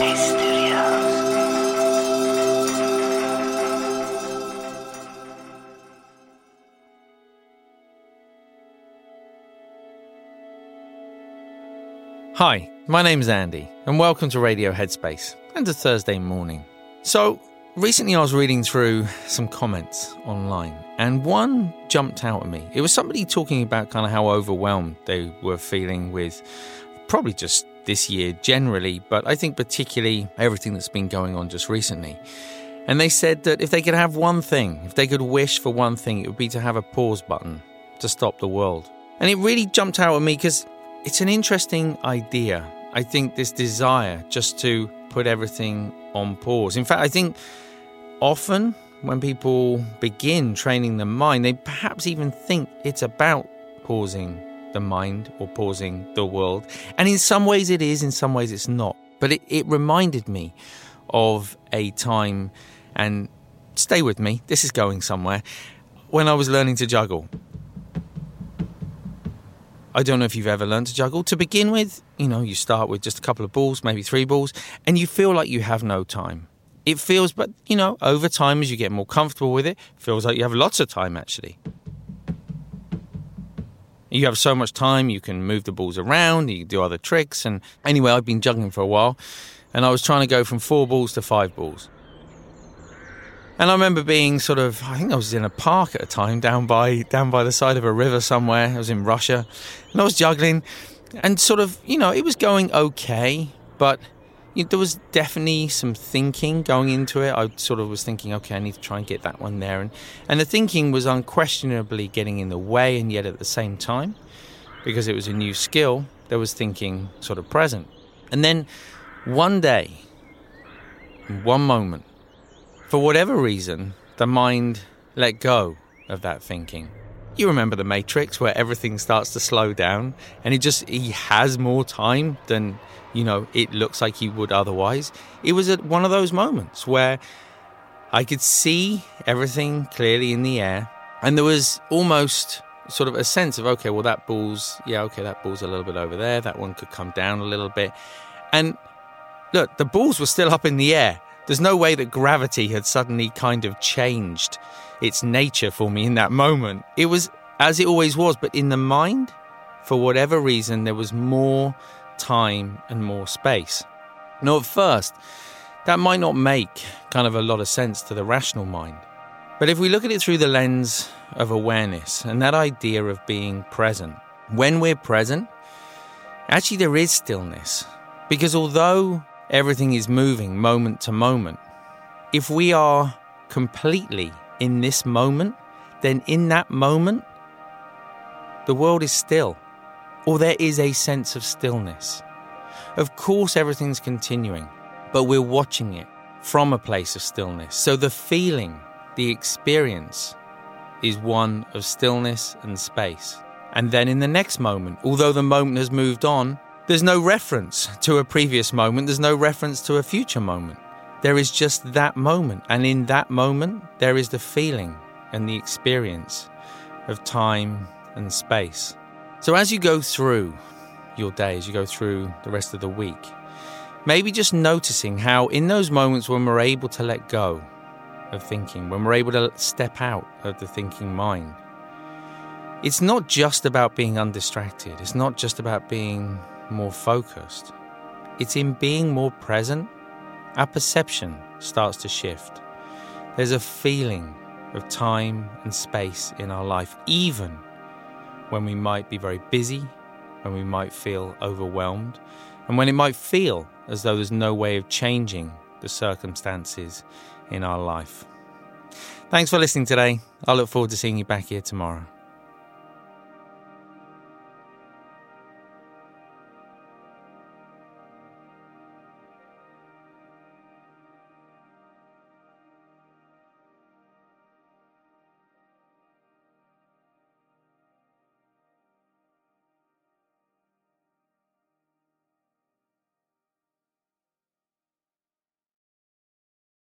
Hi, my name's Andy, and welcome to Radio Headspace and to Thursday morning. So, recently I was reading through some comments online, and one jumped out at me. It was somebody talking about kind of how overwhelmed they were feeling with probably just this year generally, but I think particularly everything that's been going on just recently. And they said that if they could have one thing, if they could wish for one thing, it would be to have a pause button to stop the world. And it really jumped out at me because it's an interesting idea. I think this desire just to put everything on pause. In fact, I think often when people begin training the mind, they perhaps even think it's about pausing the mind or pausing the world. And in some ways it is, in some ways it's not. But it, it reminded me of a time, and stay with me, this is going somewhere, when I was learning to juggle. I don't know if you've ever learned to juggle. To begin with, you know, you start with just a couple of balls, maybe three balls, and you feel like you have no time. It feels, but you know, over time as you get more comfortable with it, feels like you have lots of time actually. You have so much time, you can move the balls around, you can do other tricks. And anyway, I've been juggling for a while, and I was trying to go from four balls to five balls. And I remember being sort of, I think I was in a park at a time down by down by the side of a river somewhere. I was in Russia, and I was juggling, and sort of, you know, it was going okay, but there was definitely some thinking going into it. I sort of was thinking, okay, I need to try and get that one there, and and the thinking was unquestionably getting in the way, and yet at the same time, because it was a new skill, there was thinking sort of present. And then one day, one moment, for whatever reason, the mind let go of that thinking. You remember the Matrix where everything starts to slow down and he just he has more time than you know it looks like he would otherwise. It was at one of those moments where I could see everything clearly in the air and there was almost sort of a sense of okay, well that ball's yeah, okay, that ball's a little bit over there, that one could come down a little bit. And look, the balls were still up in the air. There's no way that gravity had suddenly kind of changed its nature for me in that moment. It was as it always was, but in the mind, for whatever reason, there was more time and more space. Now, at first, that might not make kind of a lot of sense to the rational mind. But if we look at it through the lens of awareness and that idea of being present, when we're present, actually there is stillness. Because although everything is moving moment to moment. If we are completely in this moment, then in that moment, the world is still, or there is a sense of stillness. Of course, everything's continuing, but we're watching it from a place of stillness. So the feeling, the experience, is one of stillness and space. And then in the next moment, although the moment has moved on, there's no reference to a previous moment, there's no reference to a future moment. There is just that moment, and in that moment, there is the feeling and the experience of time and space. So, as you go through your day, as you go through the rest of the week, maybe just noticing how, in those moments when we're able to let go of thinking, when we're able to step out of the thinking mind, it's not just about being undistracted, it's not just about being more focused. It's in being more present, our perception starts to shift. There's a feeling of time and space in our life, even when we might be very busy, when we might feel overwhelmed, and when it might feel as though there's no way of changing the circumstances in our life. Thanks for listening today. I look forward to seeing you back here tomorrow.